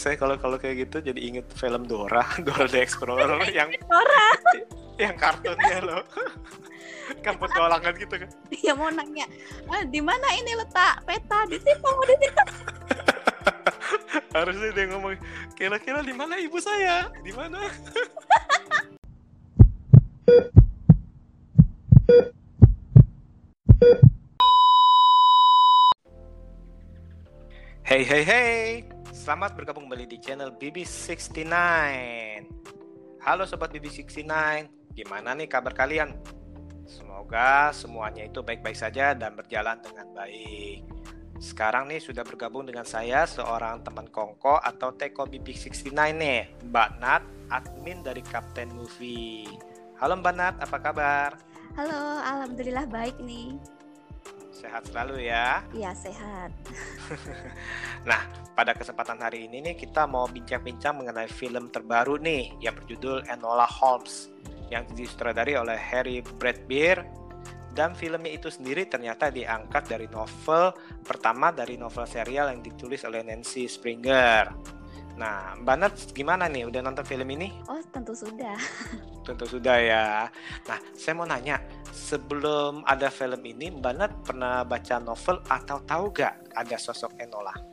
saya kalau kalau kayak gitu jadi inget film Dora, Dora the Explorer yang Dora. yang kartunnya loh. kan petualangan gitu kan. Dia mau nanya, ah, di mana ini letak peta? Di situ, di situ. Harusnya dia ngomong, kira-kira di mana ibu saya? Di mana? Hey hey hey, selamat bergabung kembali di channel BB69. Halo sobat BB69, gimana nih kabar kalian? Semoga semuanya itu baik-baik saja dan berjalan dengan baik. Sekarang nih sudah bergabung dengan saya seorang teman Kongko atau Teko BB69 nih, Mbak Nat, admin dari Kapten Movie. Halo Mbak Nat, apa kabar? Halo, alhamdulillah baik nih. Sehat selalu ya. Iya, sehat. Nah, pada kesempatan hari ini nih kita mau bincang-bincang mengenai film terbaru nih yang berjudul Enola Holmes yang disutradari oleh Harry Bradbeer dan filmnya itu sendiri ternyata diangkat dari novel pertama dari novel serial yang ditulis oleh Nancy Springer. Nah, Mbak Nat gimana nih? Udah nonton film ini? Oh, tentu sudah. Tentu sudah ya. Nah, saya mau nanya, sebelum ada film ini, Mbak Nat pernah baca novel atau tahu gak ada sosok Enola?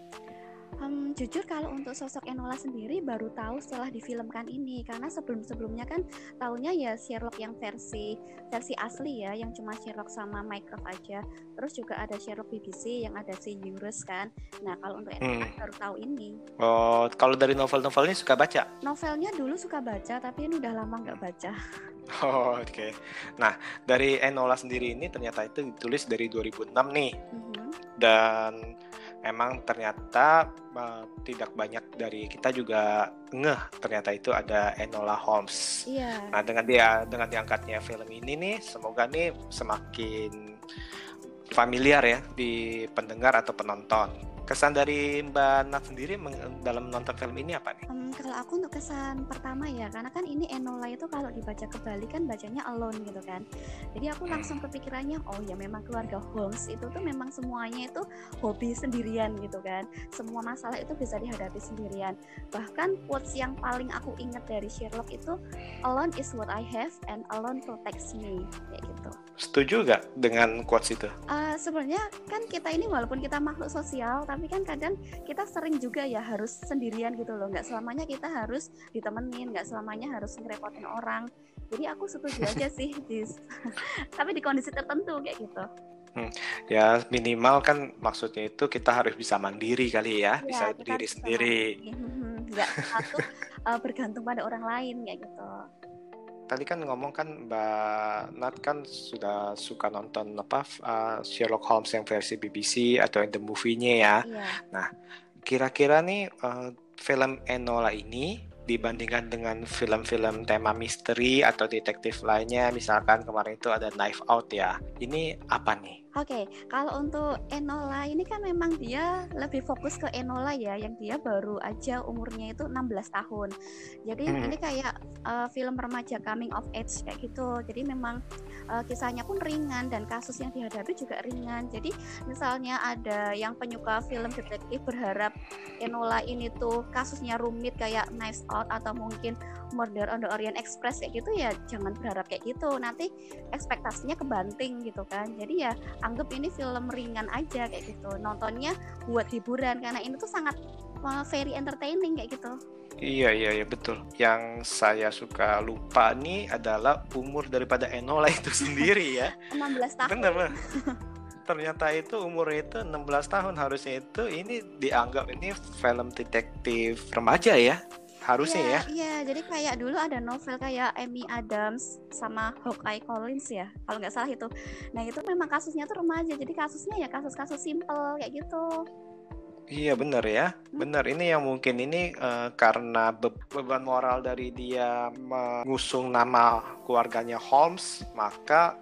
Hmm, jujur kalau untuk sosok Enola sendiri baru tahu setelah difilmkan ini karena sebelum-sebelumnya kan tahunya ya Sherlock yang versi versi asli ya yang cuma Sherlock sama Mycroft aja. Terus juga ada Sherlock BBC yang ada si Eurus kan. Nah, kalau untuk Enola Hmm. baru tahu ini. Oh, kalau dari novel-novelnya suka baca? Novelnya dulu suka baca tapi ini udah lama nggak baca. Oh, oke. Nah, dari Enola sendiri ini ternyata itu ditulis dari 2006 nih. Mhm. Dan emang ternyata eh, tidak banyak dari kita juga ngeh ternyata itu ada Enola Holmes. Iya. Nah, dengan dia dengan diangkatnya film ini nih, semoga nih semakin familiar ya di pendengar atau penonton. Kesan dari Mbak Nat sendiri dalam menonton film ini apa nih? Hmm, kalau aku untuk kesan pertama ya, karena kan ini Enola itu kalau dibaca kembali kan bacanya alone gitu kan. Jadi aku Hmm. langsung kepikirannya, oh ya memang keluarga Holmes itu tuh memang semuanya itu hobi sendirian gitu kan. Semua masalah itu bisa dihadapi sendirian. Bahkan quotes yang paling aku ingat dari Sherlock itu, alone is what I have and alone protects me kayak gitu. Setuju gak dengan quotes itu? Eh, sebenarnya kan kita ini walaupun kita makhluk sosial tapi kan kadang kita sering juga ya harus sendirian gitu loh. Nggak selamanya kita harus ditemenin nggak selamanya harus ngerepotin orang. Jadi aku setuju aja sih di tapi di kondisi tertentu kayak gitu. Ya minimal kan maksudnya itu kita harus bisa mandiri kali ya, Ya, bisa berdiri sendiri. Mhm, nggak satu eh, bergantung pada orang lain kayak gitu Tadi kan ngomong kan Mbak Nat kan sudah suka nonton apa uh, Sherlock Holmes yang versi BBC atau yang the movie-nya ya. iya Kira-kira nih uh, film Enola ini dibandingkan dengan film-film tema misteri atau detektif lainnya, misalkan kemarin itu ada Knife Out ya. Ini apa nih? Oke, kalau untuk Enola ini kan memang dia lebih fokus ke Enola ya, yang dia baru aja umurnya itu 16 tahun. Jadi Hmm. ini kayak uh, film remaja coming of age kayak gitu. Jadi memang uh, kisahnya pun ringan dan kasus yang dihadapi juga ringan. Jadi misalnya ada yang penyuka film detektif berharap Enola ini tuh kasusnya rumit kayak Knives Out atau mungkin Murder on the Orient Express kayak gitu ya jangan berharap kayak gitu. Nanti ekspektasinya kebanting gitu kan. Jadi ya anggap ini film ringan aja kayak gitu nontonnya buat hiburan karena ini tuh sangat uh, very entertaining kayak gitu Iya iya iya betul. Yang saya suka lupa nih adalah umur daripada Enola itu sendiri ya. 16 tahun Bener bener. Ternyata itu umurnya itu 16 tahun harusnya itu ini dianggap ini film detektif remaja ya. Harusnya ya. Iya, iya jadi kayak dulu ada novel kayak Amy Adams sama Hawkeye Collins ya kalau nggak salah itu. Nah itu memang kasusnya tuh remaja. Jadi kasusnya ya kasus-kasus simple kayak gitu. Iya bener ya. Bener ini yang mungkin ini eh, karena be- beban moral dari dia mengusung nama keluarganya Holmes, maka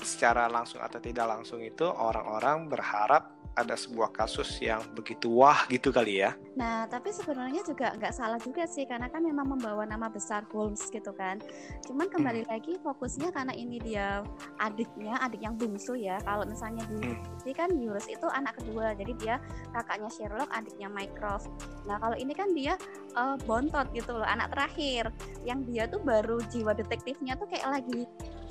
secara langsung atau tidak langsung itu orang-orang berharap ada sebuah kasus yang begitu wah gitu kali ya. Nah, tapi sebenarnya juga nggak salah juga sih karena kan memang membawa nama besar Holmes gitu kan. Cuman kembali hmm. lagi fokusnya karena ini dia adiknya, adik yang bungsu ya. Kalau misalnya di hmm. kan Yurus itu anak kedua, jadi dia kakaknya Sherlock, adiknya Mycroft. Nah, kalau ini kan dia uh, bontot gitu loh, anak terakhir. Yang dia tuh baru jiwa detektifnya tuh kayak lagi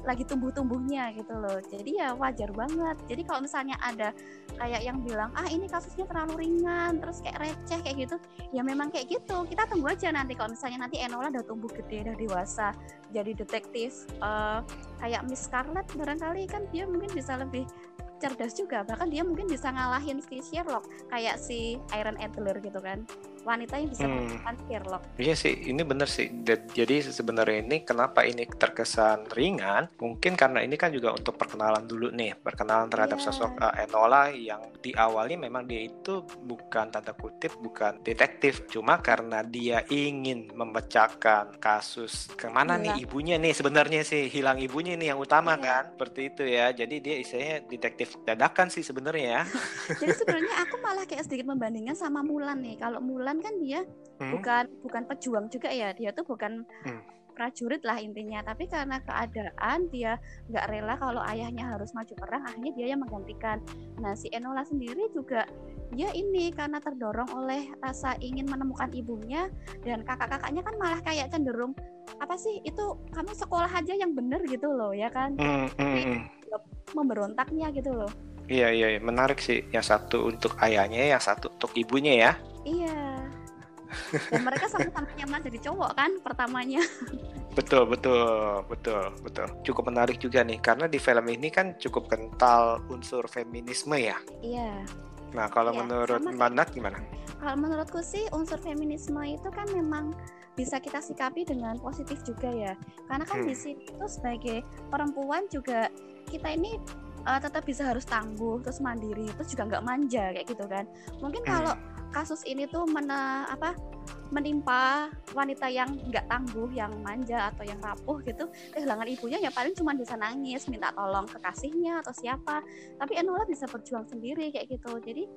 lagi tumbuh-tumbuhnya gitu loh jadi ya wajar banget jadi kalau misalnya ada kayak yang bilang ah ini kasusnya terlalu ringan terus kayak receh kayak gitu. Ya memang kayak gitu. Kita tunggu aja nanti kalau misalnya nanti Enola udah tumbuh gede udah dewasa jadi detektif uh, kayak Miss Scarlet barangkali kan dia mungkin bisa lebih cerdas juga. Bahkan dia mungkin bisa ngalahin si Sherlock kayak si Iron Adler gitu kan wanita yang bisa hmm. Sherlock iya sih ini bener sih jadi sebenarnya ini kenapa ini terkesan ringan mungkin karena ini kan juga untuk perkenalan dulu nih perkenalan terhadap yeah. sosok uh, Enola yang di awalnya memang dia itu bukan tanda kutip bukan detektif cuma karena dia ingin memecahkan kasus ke mana Gila. nih ibunya nih sebenarnya sih hilang ibunya nih yang utama yeah. kan seperti itu ya jadi dia istilahnya detektif dadakan sih sebenarnya ya. Jadi sebenarnya aku malah kayak sedikit membandingkan sama Mulan nih. Kalau Mulan kan dia hmm? bukan bukan pejuang juga ya. Dia tuh bukan hmm. prajurit lah intinya. Tapi karena keadaan dia nggak rela kalau ayahnya harus maju perang, akhirnya dia yang menggantikan. Nah si Enola sendiri juga dia ini karena terdorong oleh rasa ingin menemukan ibunya dan kakak-kakaknya kan malah kayak cenderung apa sih itu kamu sekolah aja yang bener gitu loh ya kan. Hmm, hmm, hmm memberontaknya gitu loh. Iya, iya iya menarik sih. Yang satu untuk ayahnya, yang satu untuk ibunya ya. Iya. Dan mereka sama-sama nyaman jadi cowok kan pertamanya. Betul betul betul betul. Cukup menarik juga nih karena di film ini kan cukup kental unsur feminisme ya. Iya. Nah kalau iya, menurut Mbak Nat gimana? Kalau menurutku sih unsur feminisme itu kan memang bisa kita sikapi dengan positif juga ya. Karena kan hmm. di situ sebagai perempuan juga kita ini uh, tetap bisa harus tangguh terus mandiri terus juga nggak manja kayak gitu kan mungkin hmm. Kasus ini tuh mena apa menimpa wanita yang nggak tangguh yang manja atau yang rapuh gitu. Kehilangan ibunya ya paling cuma bisa nangis minta tolong kekasihnya atau siapa. Tapi Enola bisa berjuang sendiri kayak gitu. Jadi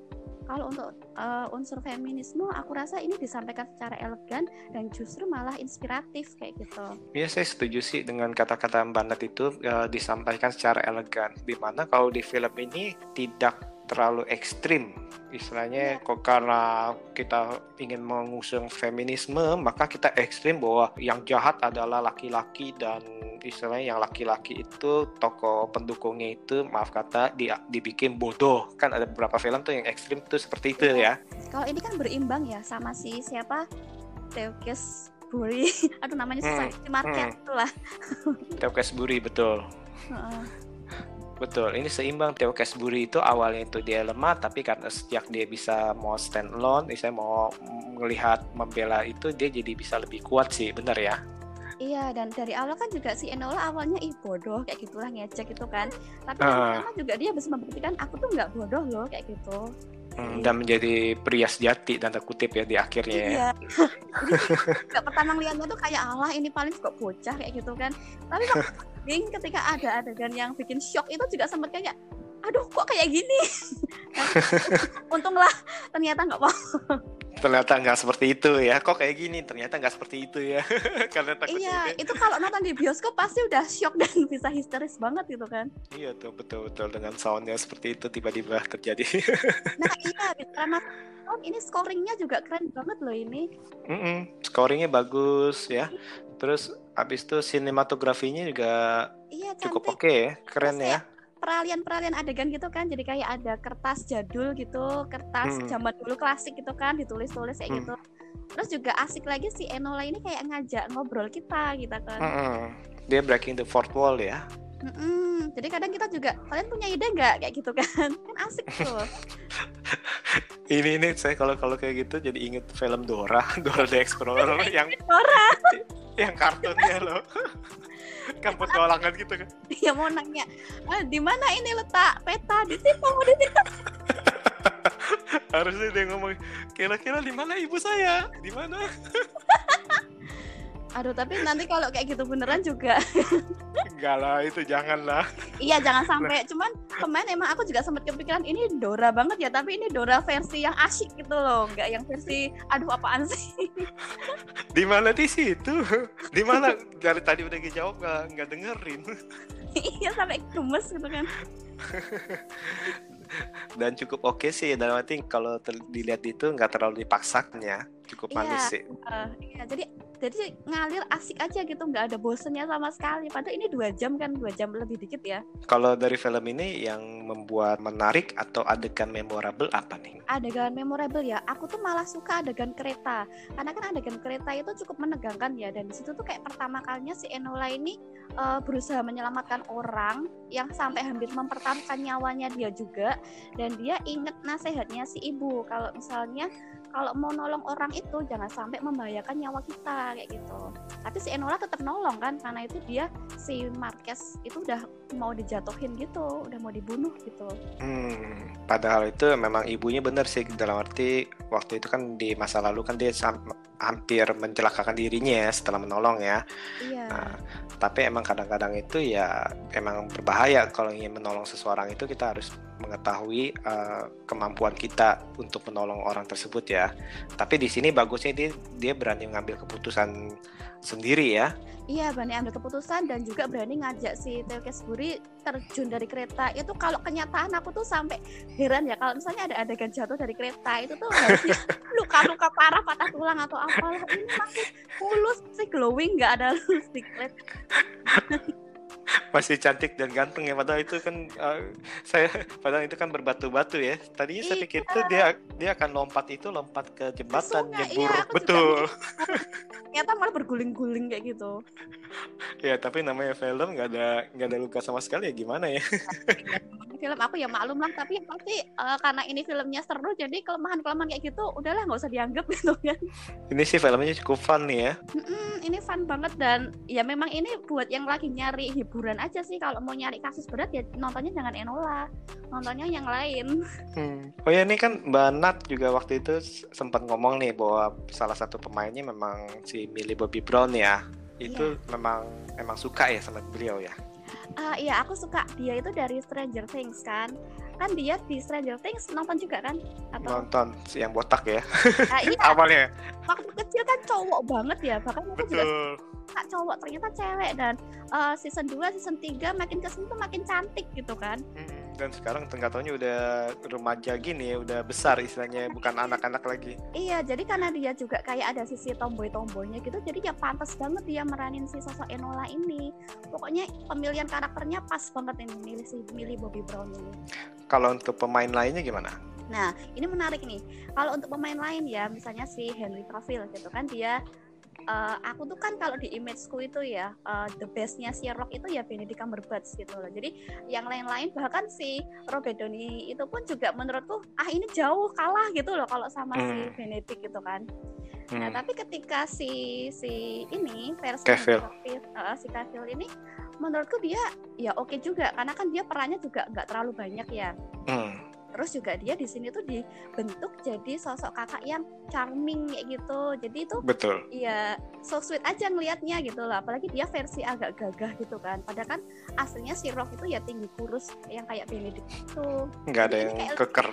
kalau untuk uh, unsur feminisme aku rasa ini disampaikan secara elegan dan justru malah inspiratif kayak gitu. Iya saya setuju sih dengan kata-kata Mbak Nat itu uh, disampaikan secara elegan. Di mana kalau di film ini tidak terlalu ekstrim istilahnya yeah. kok karena kita ingin mengusung feminisme maka kita ekstrim bahwa yang jahat adalah laki-laki dan istilahnya yang laki-laki itu toko pendukungnya itu maaf kata di, dibikin bodoh kan ada beberapa film tuh yang ekstrim tuh seperti itu ya kalau ini kan berimbang ya sama si siapa Teokes Buri aduh namanya susah hmm. si Market hmm. lah Teokes Buri betul Betul, ini seimbang Theo Casbury itu awalnya itu dia lemah, tapi karena sejak dia bisa mau stand alone, saya mau melihat membela itu dia jadi bisa lebih kuat sih, benar ya? Iya, dan dari awal kan juga si Enola awalnya ih bodoh kayak gitulah ngecek itu kan. Tapi uh. juga dia bisa membuktikan aku tuh nggak bodoh loh kayak gitu. Hmm, dan menjadi pria sejati dan kutip ya di akhirnya ya. iya. ya. pertama lihatnya tuh kayak Allah ini paling kok bocah kayak gitu kan. Tapi ketika ada adegan yang bikin shock itu juga sempat kayak aduh kok kayak gini? Untunglah ternyata nggak mau. Ternyata nggak seperti itu ya. Kok kayak gini? Ternyata nggak seperti itu ya. Karena takut iya itu kalau nonton di bioskop pasti udah shock dan bisa histeris banget gitu kan. Iya tuh betul betul. Dengan soundnya seperti itu tiba-tiba terjadi. Nah iya karena ini scoringnya juga keren banget loh ini. Mm -mm, scoringnya bagus ya. Terus Habis itu sinematografinya juga iya, cukup oke okay, ya, keren Terus ya. Peralihan-peralihan adegan gitu kan, jadi kayak ada kertas jadul gitu, kertas hmm. zaman dulu klasik gitu kan, ditulis-tulis kayak hmm. gitu. Terus juga asik lagi si Enola ini kayak ngajak ngobrol kita gitu kan. Hmm. Dia breaking the fourth wall ya. Mm-mm. Jadi kadang kita juga kalian punya ide nggak? Kayak gitu kan? Kan asik tuh. ini ini saya kalau kalau kayak gitu jadi inget film Dora, Dora the Explorer yang Dora. yang kartunnya loh. Kan petualangan gitu kan. iya mau nanya ah, di mana ini letak peta? Di situ di situ. Harusnya dia ngomong kira-kira di mana ibu saya? Di mana aduh tapi nanti kalau kayak gitu beneran juga. Enggak lah itu jangan lah. Iya jangan sampai. Cuman kemarin emang aku juga sempat kepikiran ini Dora banget ya tapi ini Dora versi yang asyik gitu loh nggak yang versi aduh apaan sih? Di mana di situ? Di mana? Dari tadi udah dijawab nggak nggak dengerin. Iya sampai gemes gitu kan. Dan cukup oke okay sih dalam arti kalau dilihat itu nggak terlalu dipaksakan ya. Cukup manis iya, sih. uh, iya jadi jadi ngalir asik aja gitu nggak ada bosennya sama sekali. Padahal ini dua jam kan dua jam lebih dikit ya. Kalau dari film ini yang membuat menarik atau adegan memorable apa nih? Adegan memorable ya aku tuh malah suka adegan kereta. Karena kan adegan kereta itu cukup menegangkan ya dan di situ tuh kayak pertama kalinya si Enola ini uh, berusaha menyelamatkan orang yang sampai hampir mempertaruhkan nyawanya dia juga. Dan dia inget nasihatnya si ibu. Kalau misalnya kalau mau nolong orang itu jangan sampai membahayakan nyawa kita kayak gitu. Tapi si Enola tetap nolong kan karena itu dia si Marquez itu udah mau dijatuhin gitu udah mau dibunuh gitu. Hmm, padahal itu memang ibunya benar sih dalam arti waktu itu kan di masa lalu kan dia hampir mencelakakan dirinya ya setelah menolong ya. Iya. nah, tapi emang kadang-kadang itu ya emang berbahaya kalau ingin menolong seseorang itu kita harus mengetahui uh, kemampuan kita untuk menolong orang tersebut ya. Tapi di sini bagusnya dia dia berani mengambil keputusan sendiri ya. Iya, berani ambil keputusan dan juga berani ngajak si Theo Kesburi terjun dari kereta. Itu kalau kenyataan aku tuh sampai heran ya kalau misalnya ada adegan jatuh dari kereta itu tuh harusnya luka-luka parah patah tulang atau apalah. Ini masih mulus sih glowing nggak ada listrik masih cantik dan ganteng ya padahal itu kan uh, saya padahal itu kan berbatu-batu ya. Tadinya saya pikir itu dia dia akan lompat itu lompat ke jembatan Sungai, nyebur iya, betul. ternyata malah berguling-guling kayak gitu. Ya tapi namanya film nggak ada nggak ada luka sama sekali ya gimana ya film aku ya maklum lah tapi pasti uh, karena ini filmnya seru jadi kelemahan-kelemahan kayak gitu udahlah nggak usah dianggap gitu kan. Ini sih filmnya cukup fun nih ya. Mm-mm, ini fun banget dan ya memang ini buat yang lagi nyari hiburan aja sih kalau mau nyari kasus berat ya nontonnya jangan Enola nontonnya yang lain. Hmm. oh ya ini kan Mbak Nat juga waktu itu sempat ngomong nih bahwa salah satu pemainnya memang si Millie Bobby Brown ya. Itu yeah. memang emang suka ya sama beliau ya uh, iya aku suka. Dia itu dari Stranger Things kan? Kan dia di Stranger Things nonton juga kan? Atau nonton si yang botak ya. Uh, iya. Awalnya. Waktu kecil kan cowok banget ya bahkan aku juga tak cowok ternyata cewek. Dan uh, season 2 season 3 makin ke sini tuh makin cantik gitu kan? Hmm dan sekarang tengah tahunnya udah remaja gini ya udah besar istilahnya bukan anak-anak lagi. Iya jadi karena dia juga kayak ada sisi tomboy-tomboynya gitu jadi ya pantas banget dia meranin si sosok Enola ini. Pokoknya pemilihan karakternya pas banget ini milih si milih Bobby Brown ini. Kalau untuk pemain lainnya gimana? Nah, ini menarik nih. Kalau untuk pemain lain ya, misalnya si Henry Cavill gitu kan dia uh, aku tuh kan kalau di imageku itu ya uh, the bestnya Sherlock itu ya Benedict Cumberbatch gitu loh jadi yang lain-lain bahkan si Robert Downey itu pun juga menurutku ah ini jauh kalah gitu loh kalau sama hmm. si Benedict gitu kan nah, hmm. nah tapi ketika si si ini versi Cavill. Uh, si Cavill ini menurutku dia ya oke okay juga karena kan dia perannya juga nggak terlalu banyak ya hmm terus juga dia di sini tuh dibentuk jadi sosok kakak yang charming kayak gitu. Jadi itu betul. iya so sweet aja ngelihatnya gitu lah apalagi dia versi agak gagah gitu kan. Padahal kan aslinya si Rock itu ya tinggi kurus yang kayak Benedict itu. Nggak ada yang keker.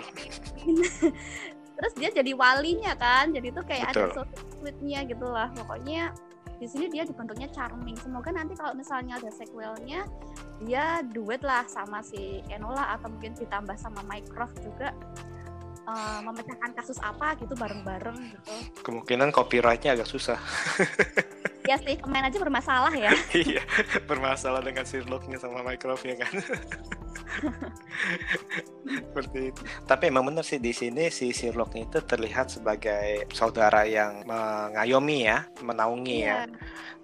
terus dia jadi walinya kan. Jadi tuh kayak betul. ada so sweetnya gitu lah. Pokoknya di sini dia dibentuknya charming. Semoga nanti kalau misalnya ada sequelnya dia duet lah sama si Enola atau mungkin ditambah sama Mycroft juga uh, memecahkan kasus apa gitu bareng-bareng gitu. Kemungkinan copyrightnya agak susah. Ya sih kemain aja bermasalah ya. Iya bermasalah dengan Sherlocknya sama Mycroft ya kan seperti itu. Tapi emang benar sih di sini si Sherlock itu terlihat sebagai saudara yang mengayomi ya, menaungi iya. ya.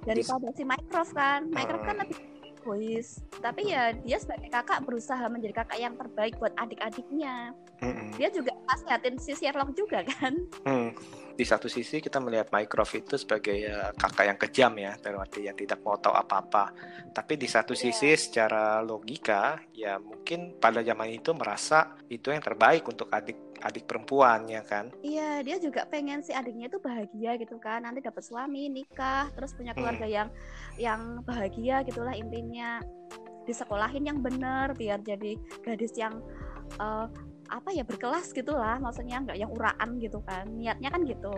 Daripada si Mycroft kan, Mycroft kan hmm. kan lebih egois tapi ya dia sebagai kakak berusaha menjadi kakak yang terbaik buat adik-adiknya mm-hmm. dia juga nasihatin si Sherlock juga kan mm. Di satu sisi kita melihat Mycroft itu sebagai ya, kakak yang kejam ya dalam arti yang tidak mau tahu apa-apa tapi di satu yeah. sisi secara logika ya mungkin pada zaman itu merasa itu yang terbaik untuk adik adik perempuannya kan iya dia juga pengen si adiknya itu bahagia gitu kan nanti dapat suami nikah terus punya keluarga hmm. yang yang bahagia gitulah intinya disekolahin yang bener biar jadi gadis yang uh, apa ya berkelas gitulah maksudnya nggak yang uraan gitu kan niatnya kan gitu.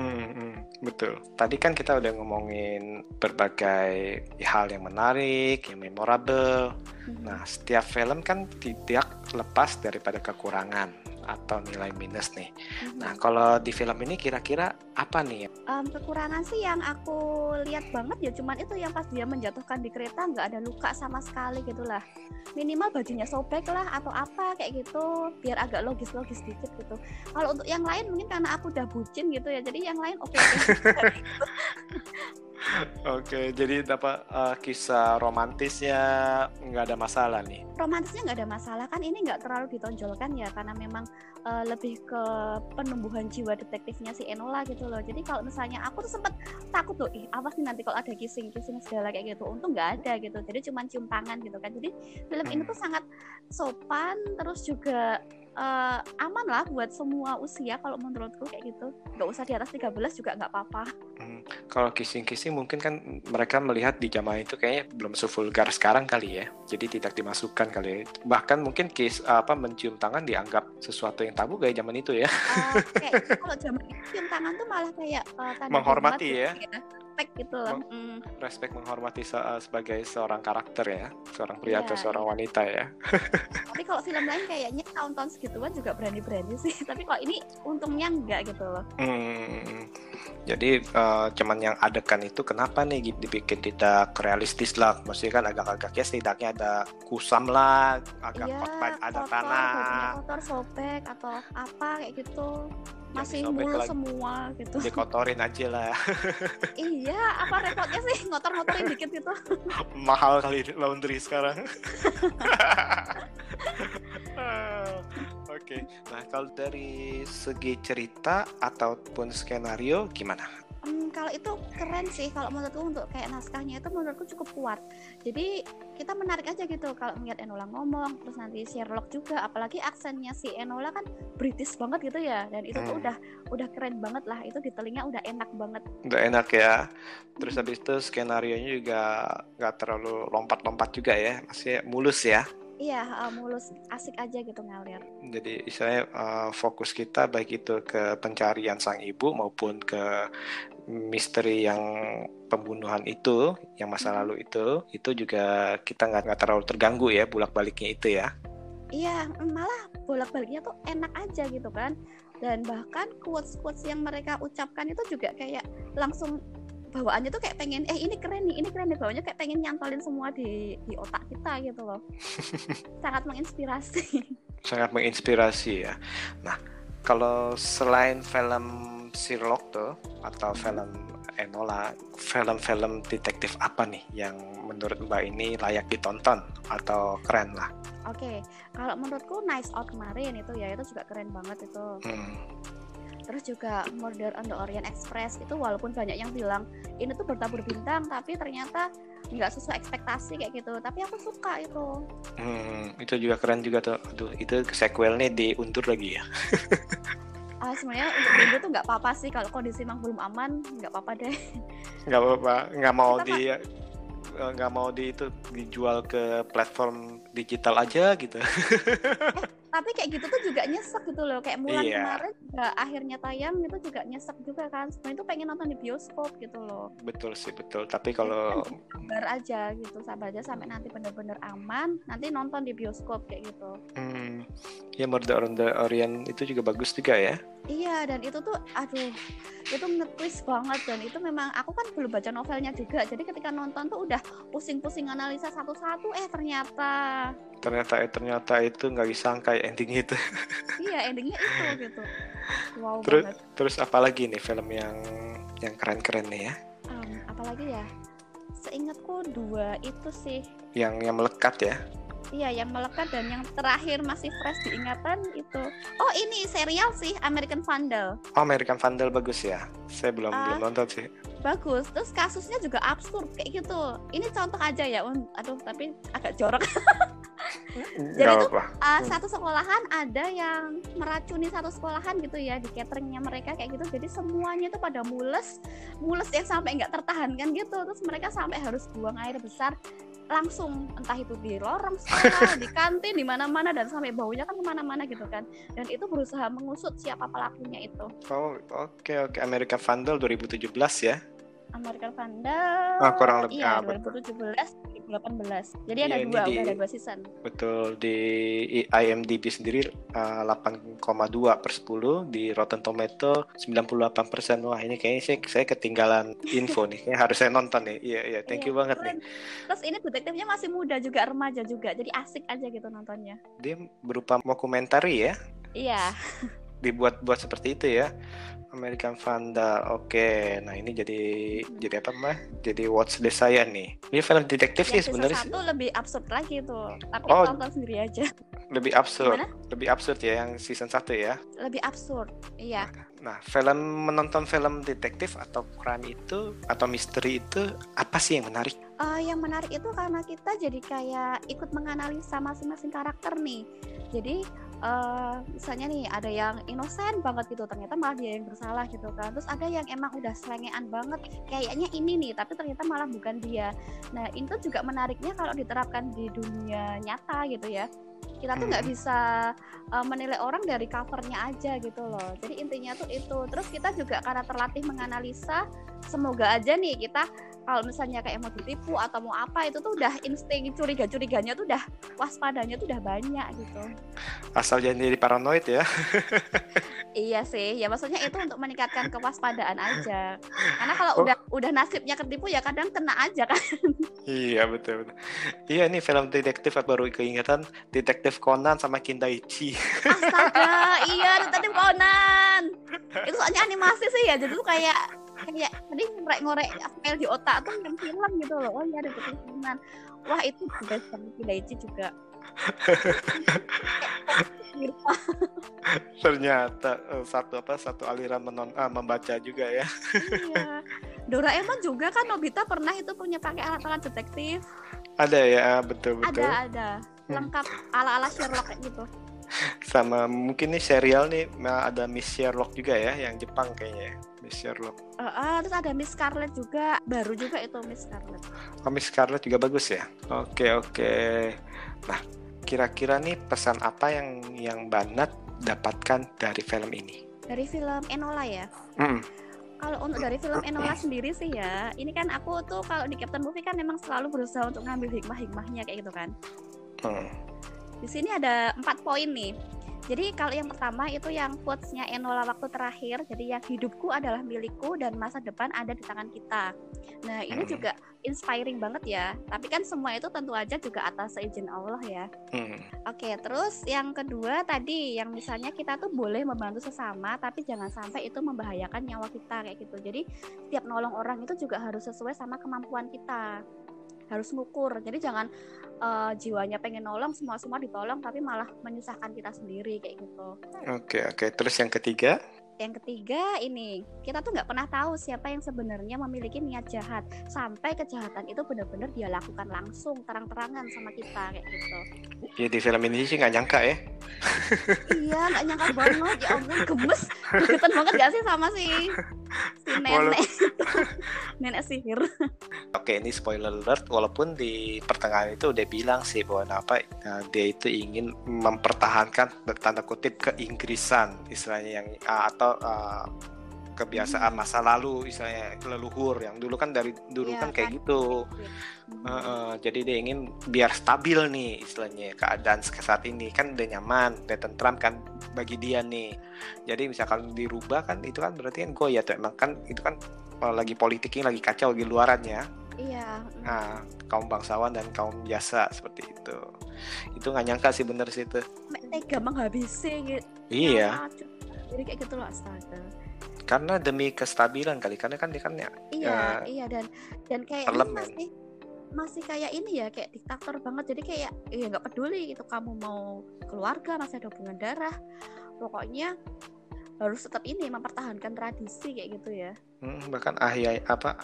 Hmm, hmm, betul. Tadi kan kita udah ngomongin berbagai hal yang menarik yang memorable. Hmm. nah setiap film kan tidak lepas daripada kekurangan atau nilai minus nih. Mm-hmm. Nah, kalau di film ini kira-kira apa nih? Um, kekurangan sih yang aku lihat banget ya cuman itu yang pas dia menjatuhkan di kereta nggak ada luka sama sekali gitulah. Minimal bajunya sobek lah atau apa kayak gitu biar agak logis-logis dikit gitu. Kalau untuk yang lain mungkin karena aku udah bucin gitu ya. Jadi yang lain oke. Okay, Oke, jadi dapat uh, kisah romantisnya nggak ada masalah nih. Romantisnya nggak ada masalah kan ini nggak terlalu ditonjolkan ya karena memang uh, lebih ke penumbuhan jiwa detektifnya si Enola gitu loh. Jadi kalau misalnya aku tuh sempet takut tuh, ih awas nih nanti kalau ada kissing kissing segala kayak gitu. Untung nggak ada gitu. Jadi cuma cium tangan gitu kan. Jadi film hmm. ini tuh sangat sopan terus juga uh, aman lah buat semua usia kalau menurutku kayak gitu. Nggak usah di atas 13 juga nggak apa-apa. Hmm, kalau kissing-kissing mungkin kan mereka melihat di zaman itu kayaknya belum sevulgar sekarang kali ya. Jadi tidak dimasukkan kali ya. Bahkan mungkin kiss apa mencium tangan dianggap sesuatu yang tabu kayak zaman itu ya. Uh, kayak kalau zaman itu cium tangan tuh malah kayak uh, menghormati ya, ya respect gitu loh. Mm. Respect menghormati se uh, sebagai seorang karakter ya, seorang pria yeah, atau seorang yeah. wanita ya. Tapi kalau film lain kayaknya tahun-tahun segituan juga berani-berani sih. Tapi kalau ini untungnya enggak gitu loh. Hmm. Jadi uh, cuman yang adegan itu kenapa nih dibikin tidak realistis lah? Maksudnya kan agak-agak ya setidaknya ada kusam lah, agak iya, ada kotor, tanah. Kotor, sobek atau apa kayak gitu masih mulu semua gitu dikotorin aja lah iya apa repotnya sih ngotor-ngotorin dikit gitu mahal kali laundry sekarang Oke, okay. nah kalau dari segi cerita ataupun skenario gimana? Hmm, kalau itu keren sih kalau menurutku untuk kayak naskahnya itu menurutku cukup kuat. Jadi kita menarik aja gitu kalau melihat Enola ngomong, terus nanti Sherlock juga, apalagi aksennya si Enola kan British banget gitu ya, dan itu hmm. tuh udah udah keren banget lah. Itu di telinga udah enak banget. Udah enak ya. Terus habis itu skenario nya juga nggak terlalu lompat-lompat juga ya, masih mulus ya. Iya, uh, mulus asik aja gitu ngalir. Jadi istilahnya uh, fokus kita baik itu ke pencarian sang ibu maupun ke misteri yang pembunuhan itu, yang masa lalu itu, itu juga kita nggak nggak terlalu terganggu ya bolak baliknya itu ya. Iya, malah bolak baliknya tuh enak aja gitu kan. Dan bahkan quotes quotes yang mereka ucapkan itu juga kayak langsung bawaannya tuh kayak pengen eh ini keren nih ini keren nih bawaannya kayak pengen nyantolin semua di di otak kita gitu loh. Sangat menginspirasi. Sangat menginspirasi ya. Nah kalau selain film Sherlock tuh atau hmm. film Enola film-film detektif apa nih yang menurut Mbak ini layak ditonton atau keren lah? Oke okay. kalau menurutku Nice Out kemarin itu ya itu juga keren banget itu. Hmm terus juga Murder on the Orient Express itu walaupun banyak yang bilang ini tuh bertabur bintang tapi ternyata nggak sesuai ekspektasi kayak gitu. Tapi aku suka itu. Hmm, itu juga keren juga tuh. Aduh, itu sequelnya diundur lagi ya. Ah, sebenarnya untuk diundur tuh nggak apa-apa sih. Kalau kondisi memang belum aman nggak apa-apa deh. Nggak apa-apa. Nggak mau Kita di eh, nggak mau di itu dijual ke platform digital aja gitu. Eh, tapi kayak gitu tuh juga nyesek gitu loh kayak Mulan iya. kemarin juga akhirnya tayang itu juga nyesek juga kan. Sebenarnya itu pengen nonton di bioskop gitu loh. Betul sih betul. Tapi kalau sabar aja gitu sabar aja sampai nanti bener-bener aman nanti nonton di bioskop kayak gitu. Hmm. ya Murder on the Orient itu juga bagus juga ya. Iya dan itu tuh aduh itu ngetwist banget dan itu memang aku kan belum baca novelnya juga. Jadi ketika nonton tuh udah pusing-pusing analisa satu-satu eh ternyata ternyata eh, ternyata itu nggak disangka ya endingnya itu iya endingnya itu gitu wow terus banget. terus apalagi nih film yang yang keren-keren nih ya um, apalagi ya seingatku dua itu sih yang yang melekat ya Iya, yang melekat dan yang terakhir masih fresh diingatan itu. Oh, ini serial sih American Vandal. Oh, American Vandal bagus ya. Saya belum uh, belum nonton sih. Bagus. Terus kasusnya juga absurd kayak gitu. Ini contoh aja ya. Aduh, tapi agak jorok. Jadi itu uh, satu sekolahan ada yang meracuni satu sekolahan gitu ya di cateringnya mereka kayak gitu. Jadi semuanya itu pada mules, mules yang sampai nggak tertahankan gitu. Terus mereka sampai harus buang air besar langsung entah itu di lorong sekolah, di kantin, di mana-mana dan sampai baunya kan ke mana-mana gitu kan. Dan itu berusaha mengusut siapa pelakunya itu. Oh, oke okay, oke okay. American Vandal 2017 ya. American Vandal. Ah, kurang lebih. Iya, ah, 2017 2018. Jadi iya, ada dua, di, udah ada dua season. Betul di IMDb sendiri uh, 8,2 per 10 di Rotten Tomato 98 persen. Wah ini kayaknya saya, saya ketinggalan info nih. Kayaknya harus saya nonton nih. Iya iya, thank iya, you banget nih. Terus ini detektifnya masih muda juga, remaja juga. Jadi asik aja gitu nontonnya. Dia berupa dokumentari ya? Iya. Dibuat buat seperti itu ya. American Vandal. Oke, nah ini jadi jadi apa mah? Jadi watch list saya nih. Ini film detektif sih sebenarnya. Satu lebih absurd lagi tuh. Tapi oh, tonton sendiri aja. Lebih absurd. Gimana? Lebih absurd ya yang season satu ya. Lebih absurd. Iya. Nah, film menonton film detektif atau crime itu atau misteri itu apa sih yang menarik? Uh, yang menarik itu karena kita jadi kayak ikut menganalisa masing-masing karakter nih. Jadi uh, misalnya nih ada yang inosen banget gitu ternyata malah dia yang bersalah gitu kan. Terus ada yang emang udah selengean banget kayaknya ini nih tapi ternyata malah bukan dia. Nah itu juga menariknya kalau diterapkan di dunia nyata gitu ya. Kita tuh nggak hmm. bisa uh, menilai orang dari covernya aja gitu loh. Jadi intinya tuh itu. Terus kita juga karena terlatih menganalisa semoga aja nih kita kalau misalnya kayak mau ditipu atau mau apa itu tuh udah insting curiga curiganya tuh udah waspadanya tuh udah banyak gitu. Asal jangan jadi paranoid ya. Iya sih ya maksudnya itu untuk meningkatkan kewaspadaan aja. Karena kalau oh. udah udah nasibnya ketipu ya kadang kena aja kan. Iya betul, betul. Iya ini film detektif baru keingatan detektif Conan sama Kindaichi astaga iya detektif Conan. Itu soalnya animasi sih ya jadi tuh kayak kayak tadi ngorek-ngorek file di otak tuh yang film gitu loh. Oh iya ada keturunan wah itu best banget Daichi juga. Ternyata uh, satu apa satu aliran menon ah, membaca juga ya. Iya. Doraemon juga kan Nobita pernah itu punya pakai alat-alat detektif. Ada ya betul betul ada ada. Lengkap ala-ala Sherlock gitu sama mungkin nih serial nih ada Miss Sherlock juga ya yang Jepang kayaknya ya. Miss Sherlock. Uh, uh, terus ada Miss Scarlet juga baru juga itu Miss Scarlet. Oh Miss Scarlet juga bagus ya? Oke oke. Nah kira-kira nih pesan apa yang yang Banat dapatkan dari film ini? Dari film Enola ya? Mm. kalau untuk dari film Enola sendiri sih ya ini kan aku tuh kalau di Captain Movie kan memang selalu berusaha untuk ngambil hikmah-hikmahnya kayak gitu kan. Mm di sini ada empat poin nih. Jadi kalau yang pertama itu yang quotes-nya Enola waktu terakhir, jadi yang hidupku adalah milikku dan masa depan ada di tangan kita. Nah ini hmm. juga inspiring banget ya. Tapi kan semua itu tentu aja juga atas seizin Allah ya. Hmm. Oke, terus yang kedua tadi yang misalnya kita tuh boleh membantu sesama, tapi jangan sampai itu membahayakan nyawa kita kayak gitu. Jadi tiap nolong orang itu juga harus sesuai sama kemampuan kita harus ngukur. Jadi jangan uh, jiwanya pengen nolong semua semua ditolong tapi malah menyusahkan kita sendiri kayak gitu. Oke okay, oke. Okay. terus yang ketiga yang ketiga ini kita tuh nggak pernah tahu siapa yang sebenarnya memiliki niat jahat sampai kejahatan itu benar-benar dia lakukan langsung terang-terangan sama kita kayak gitu. Ya di film ini sih nggak nyangka ya. iya nggak nyangka banget ya ampun gemes, gemetan banget gak sih sama si si nenek nenek sihir. Oke ini spoiler alert walaupun di pertengahan itu udah bilang sih bahwa apa nah, dia itu ingin mempertahankan tanda kutip keinggrisan istilahnya yang atau uh, kebiasaan hmm. masa lalu misalnya leluhur yang dulu kan dari dulu ya, kan kayak kan. gitu. Hmm. uh, uh, jadi dia ingin biar stabil nih istilahnya keadaan saat ini. Kan udah nyaman udah tentram kan bagi dia nih. Jadi misalkan dirubah kan itu kan berarti kan gue ya tuh emang kan itu kan uh, lagi politiknya lagi kacau di luarannya iya nah kaum bangsawan dan kaum biasa seperti itu. Itu nggak nyangka sih bener sih itu. Tega menghabisi gitu. Iya. Ya, jadi kayak gitu loh astaga. Karena demi kestabilan kali karena kan dia kan ya iya uh, iya dan dan kayak masih masih kayak ini ya kayak diktator banget. Jadi kayak ya nggak peduli gitu kamu mau keluarga masih ada hubungan darah. Pokoknya harus tetap ini mempertahankan tradisi kayak gitu ya. Hmm, bahkan ayah apa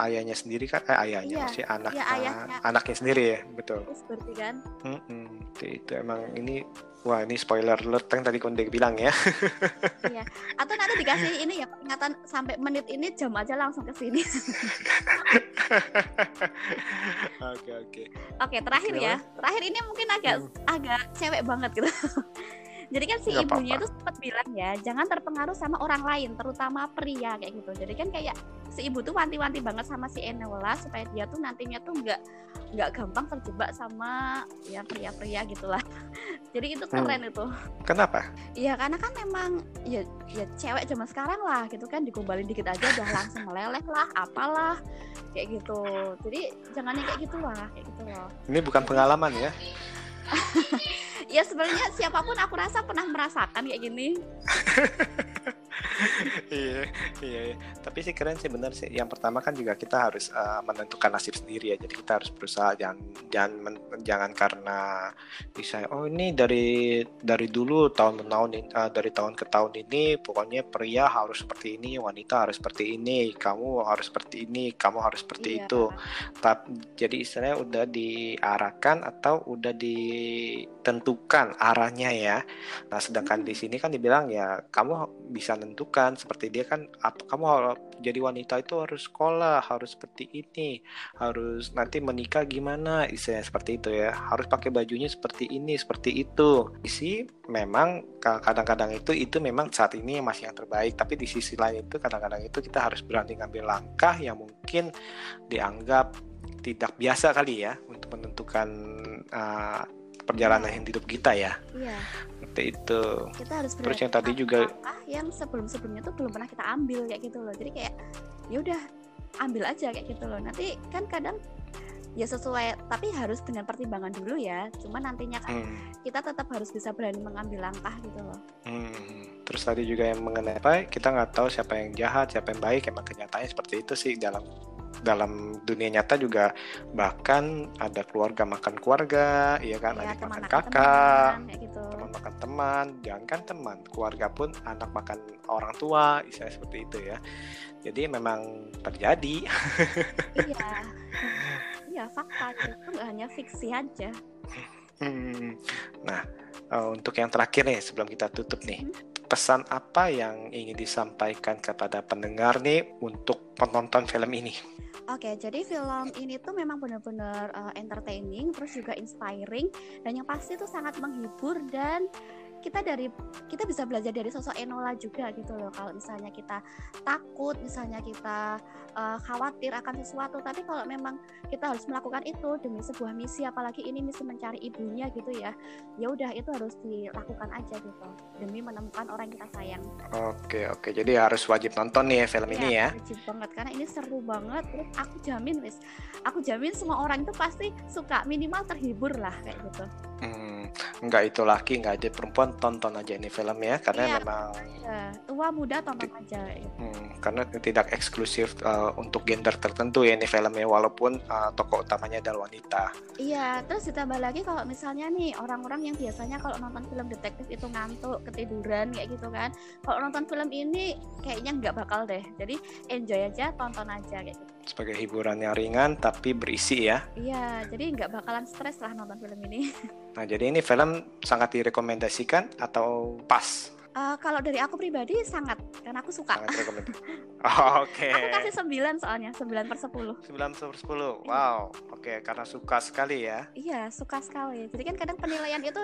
ayahnya sendiri kan eh, ayahnya iya, masih anak iya, ayahnya. anaknya sendiri ya betul seperti kan hmm, hmm, itu, itu emang ini Wah ini spoiler alert yang tadi Konde bilang ya. iya. Atau nanti dikasih ini ya peringatan sampai menit ini jam aja langsung ke sini. Oke oke. Oke, terakhir ya. Terakhir ini mungkin agak Hmm. agak cewek banget gitu. Jadi kan si Nggak ibunya apa-apa. itu sempat bilang ya, jangan terpengaruh sama orang lain, terutama pria kayak gitu. Jadi kan kayak si ibu tuh wanti-wanti banget sama si Enola supaya dia tuh nantinya tuh nggak nggak gampang terjebak sama ya pria-pria gitulah. Jadi itu Hmm. keren itu. Kenapa? Iya karena kan memang ya ya cewek zaman sekarang lah gitu kan digombalin dikit aja udah langsung meleleh lah, apalah kayak gitu. Jadi jangan yang kayak gitu lah, kayak gitu loh. Ini bukan pengalaman ya? Ya sebenarnya siapa pun aku rasa pernah merasakan kayak gini. iya, iya, iya. Tapi sih keren sih benar sih. Yang pertama kan juga kita harus eh, menentukan nasib sendiri ya. Jadi kita harus berusaha jangan jangan men- jangan karena bisa oh ini dari dari dulu tahun ke tahun ini- eh, dari tahun ke tahun ini pokoknya pria harus seperti ini, wanita harus seperti ini, kamu harus seperti ini, kamu harus seperti Iya. itu. Tapi jadi istilahnya udah diarahkan atau udah ditentukan arahnya ya. Nah, sedangkan Hmm. di sini kan dibilang ya kamu bisa nentukan seperti dia kan apa kamu harus jadi wanita itu harus sekolah, harus seperti ini, harus nanti menikah gimana, istilahnya seperti itu ya. Harus pakai bajunya seperti ini, seperti itu. Isi memang ka- kadang-kadang itu itu memang saat ini masih yang terbaik, tapi di sisi lain itu kadang-kadang itu kita harus berani ngambil langkah yang mungkin dianggap tidak biasa kali ya untuk menentukan uh, perjalanan hidup kita ya. Iya, Seperti itu. kita harus Terus yang tadi juga- yang sebelum-sebelumnya tuh belum pernah kita ambil kayak gitu loh. Jadi kayak ya udah ambil aja kayak gitu loh. Nanti kan kadang ya sesuai tapi harus dengan pertimbangan dulu ya. Cuma nantinya kan Hmm. kita tetap harus bisa berani mengambil langkah gitu loh. Hmm, terus tadi juga yang mengenai apa kita nggak tahu siapa yang jahat siapa yang baik emang kenyataannya seperti itu sih dalam dalam dunia nyata juga bahkan ada keluarga makan keluarga iya kan ya adik teman makan kakak teman kayak gitu. teman makan teman jangan kan teman keluarga pun anak makan orang tua istilah seperti itu ya jadi memang terjadi iya. Iya fakta itu nggak hanya fiksi aja. Hmm, nah eh, untuk yang terakhir nih sebelum kita tutup nih Hmm. Pesan apa yang ingin disampaikan kepada pendengar nih untuk penonton film ini Oke, jadi film ini tuh memang benar-benar uh, entertaining, terus juga inspiring, dan yang pasti tuh sangat menghibur dan kita dari kita bisa belajar dari sosok Enola juga gitu loh. Kalau misalnya kita takut, misalnya kita uh, khawatir akan sesuatu, tapi kalau memang kita harus melakukan itu demi sebuah misi, apalagi ini misi mencari ibunya gitu ya, ya udah itu harus dilakukan aja gitu demi menemukan orang yang kita sayang. Oke oke jadi harus wajib nonton nih ya film ini ya. Wajib banget karena ini seru banget. Terus aku jamin, wis, aku jamin semua orang itu pasti suka minimal terhibur lah kayak gitu. Hmm, nggak itu laki nggak ada perempuan tonton aja ini film ya karena Iya. memang Ya, tua muda tonton aja. gitu. hmm, karena tidak eksklusif uh, untuk gender tertentu ya ini filmnya walaupun uh, tokoh utamanya adalah wanita. Iya, terus ditambah lagi kalau misalnya nih orang-orang yang biasanya kalau nonton film detektif itu ngantuk, ketiduran kayak gitu kan. Kalau nonton film ini kayaknya nggak bakal deh. Jadi enjoy aja, tonton aja kayak gitu. Sebagai hiburan yang ringan tapi berisi ya. Iya, jadi nggak bakalan stres lah nonton film ini. Nah jadi ini film sangat direkomendasikan atau pas? Eh, kalau dari aku pribadi sangat, karena aku suka. Sangat Oh, Oke. Aku kasih 9 soalnya, 9 per 10. 9 per 10. Wow. Oke karena suka sekali ya. Iya, suka sekali. Jadi kan kadang penilaian itu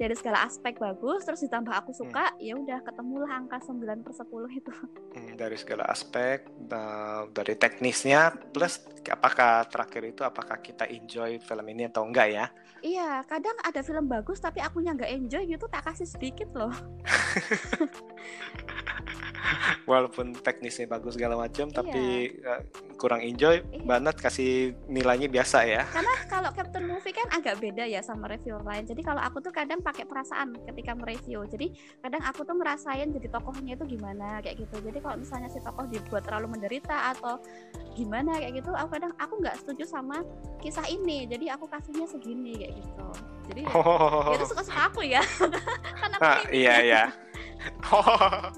dari segala aspek bagus, terus ditambah aku suka, ya udah ketemulah angka 9 per 10 itu. Hmm, dari segala aspek uh, dari teknisnya plus apakah terakhir itu apakah kita enjoy film ini atau enggak ya Iya, kadang ada film bagus tapi akunya nggak enjoy gitu, tak kasih sedikit loh. walaupun teknisnya bagus segala macam tapi uh, kurang enjoy Iya. banget kasih nilainya biasa ya Karena kalau Captain Movie kan agak beda ya sama review lain. Jadi kalau aku tuh kadang pakai perasaan ketika mereview. Jadi kadang aku tuh ngerasain jadi tokohnya itu gimana kayak gitu. Jadi kalau misalnya si tokoh dibuat terlalu menderita atau gimana kayak gitu, aku kadang aku nggak setuju sama kisah ini. Jadi aku kasihnya segini kayak gitu. Jadi ya, oh ya itu suka-suka aku ya. Karena aku Ah, iya iya oh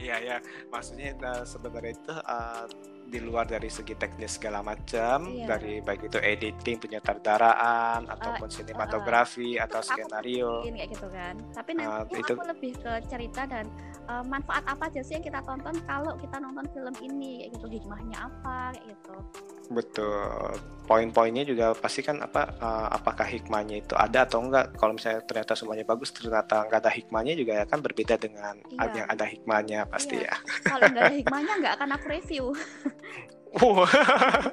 iya iya. Maksudnya uh, sebenarnya itu uh, di luar dari segi teknis segala macam Iya. dari baik itu editing penyutradaraan ataupun eh, sinematografi atau Terus aku skenario. kayak gitu kan. Tapi Ah, nanti itu- aku lebih ke cerita dan eh, manfaat apa aja sih yang kita tonton kalau kita nonton film ini? Kayak gitu hikmahnya apa kayak gitu. Betul. Poin-poinnya juga pasti kan apa eh, apakah hikmahnya itu ada atau enggak. Kalau misalnya ternyata semuanya bagus ternyata nggak ada hikmahnya juga ya kan berbeda dengan Iya. yang ada hikmahnya pasti Iya. ya. Kalau nggak ada hikmahnya nggak akan aku review Wah.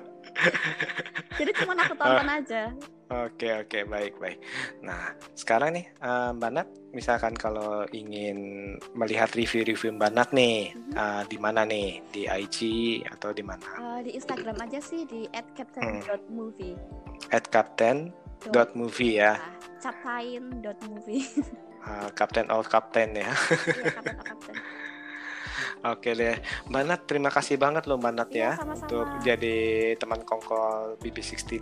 jadi cuma aku tonton aja Oke oke baik baik. Nah sekarang nih eh, Mbak Nat, misalkan kalau ingin melihat review-review Mbak Nat nih, Mhm. eh, di mana nih? Di IG atau di mana? Eh, di Instagram aja sih di @captain.movie At captain.movie ya, captain.movie Eh, Captain of Captain ya. iya captain atau captain Oke deh, Mbak Nat terima kasih banget loh Mbak Nat Iya, ya sama-sama. untuk jadi teman kongkol BB69.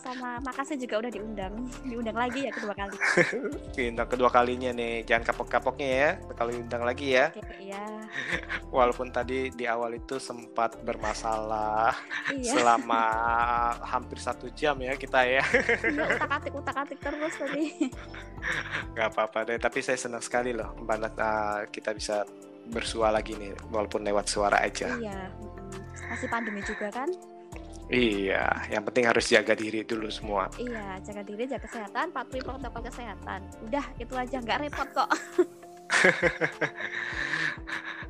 sama makasih juga udah diundang diundang lagi ya kedua kali Bintang kedua kalinya nih, jangan kapok-kapoknya ya kalau diundang lagi ya. oke ya Walaupun tadi di awal itu sempat bermasalah iya selama hampir satu jam ya kita ya. iya utak atik utak atik terus tadi Gak apa-apa deh, tapi saya senang sekali loh Mbak Nat uh, kita bisa bersua lagi nih walaupun lewat suara aja. iya mm, masih pandemi juga kan Iya, yang penting harus jaga diri dulu semua. iya jaga diri jaga kesehatan patuhi protokol kesehatan udah itu aja nggak repot kok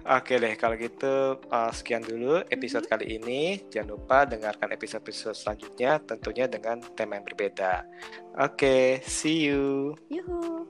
Oke deh, kalau gitu uh, sekian dulu episode kali ini. Jangan lupa dengarkan episode-episode selanjutnya tentunya dengan tema yang berbeda. Oke, see you. yuhu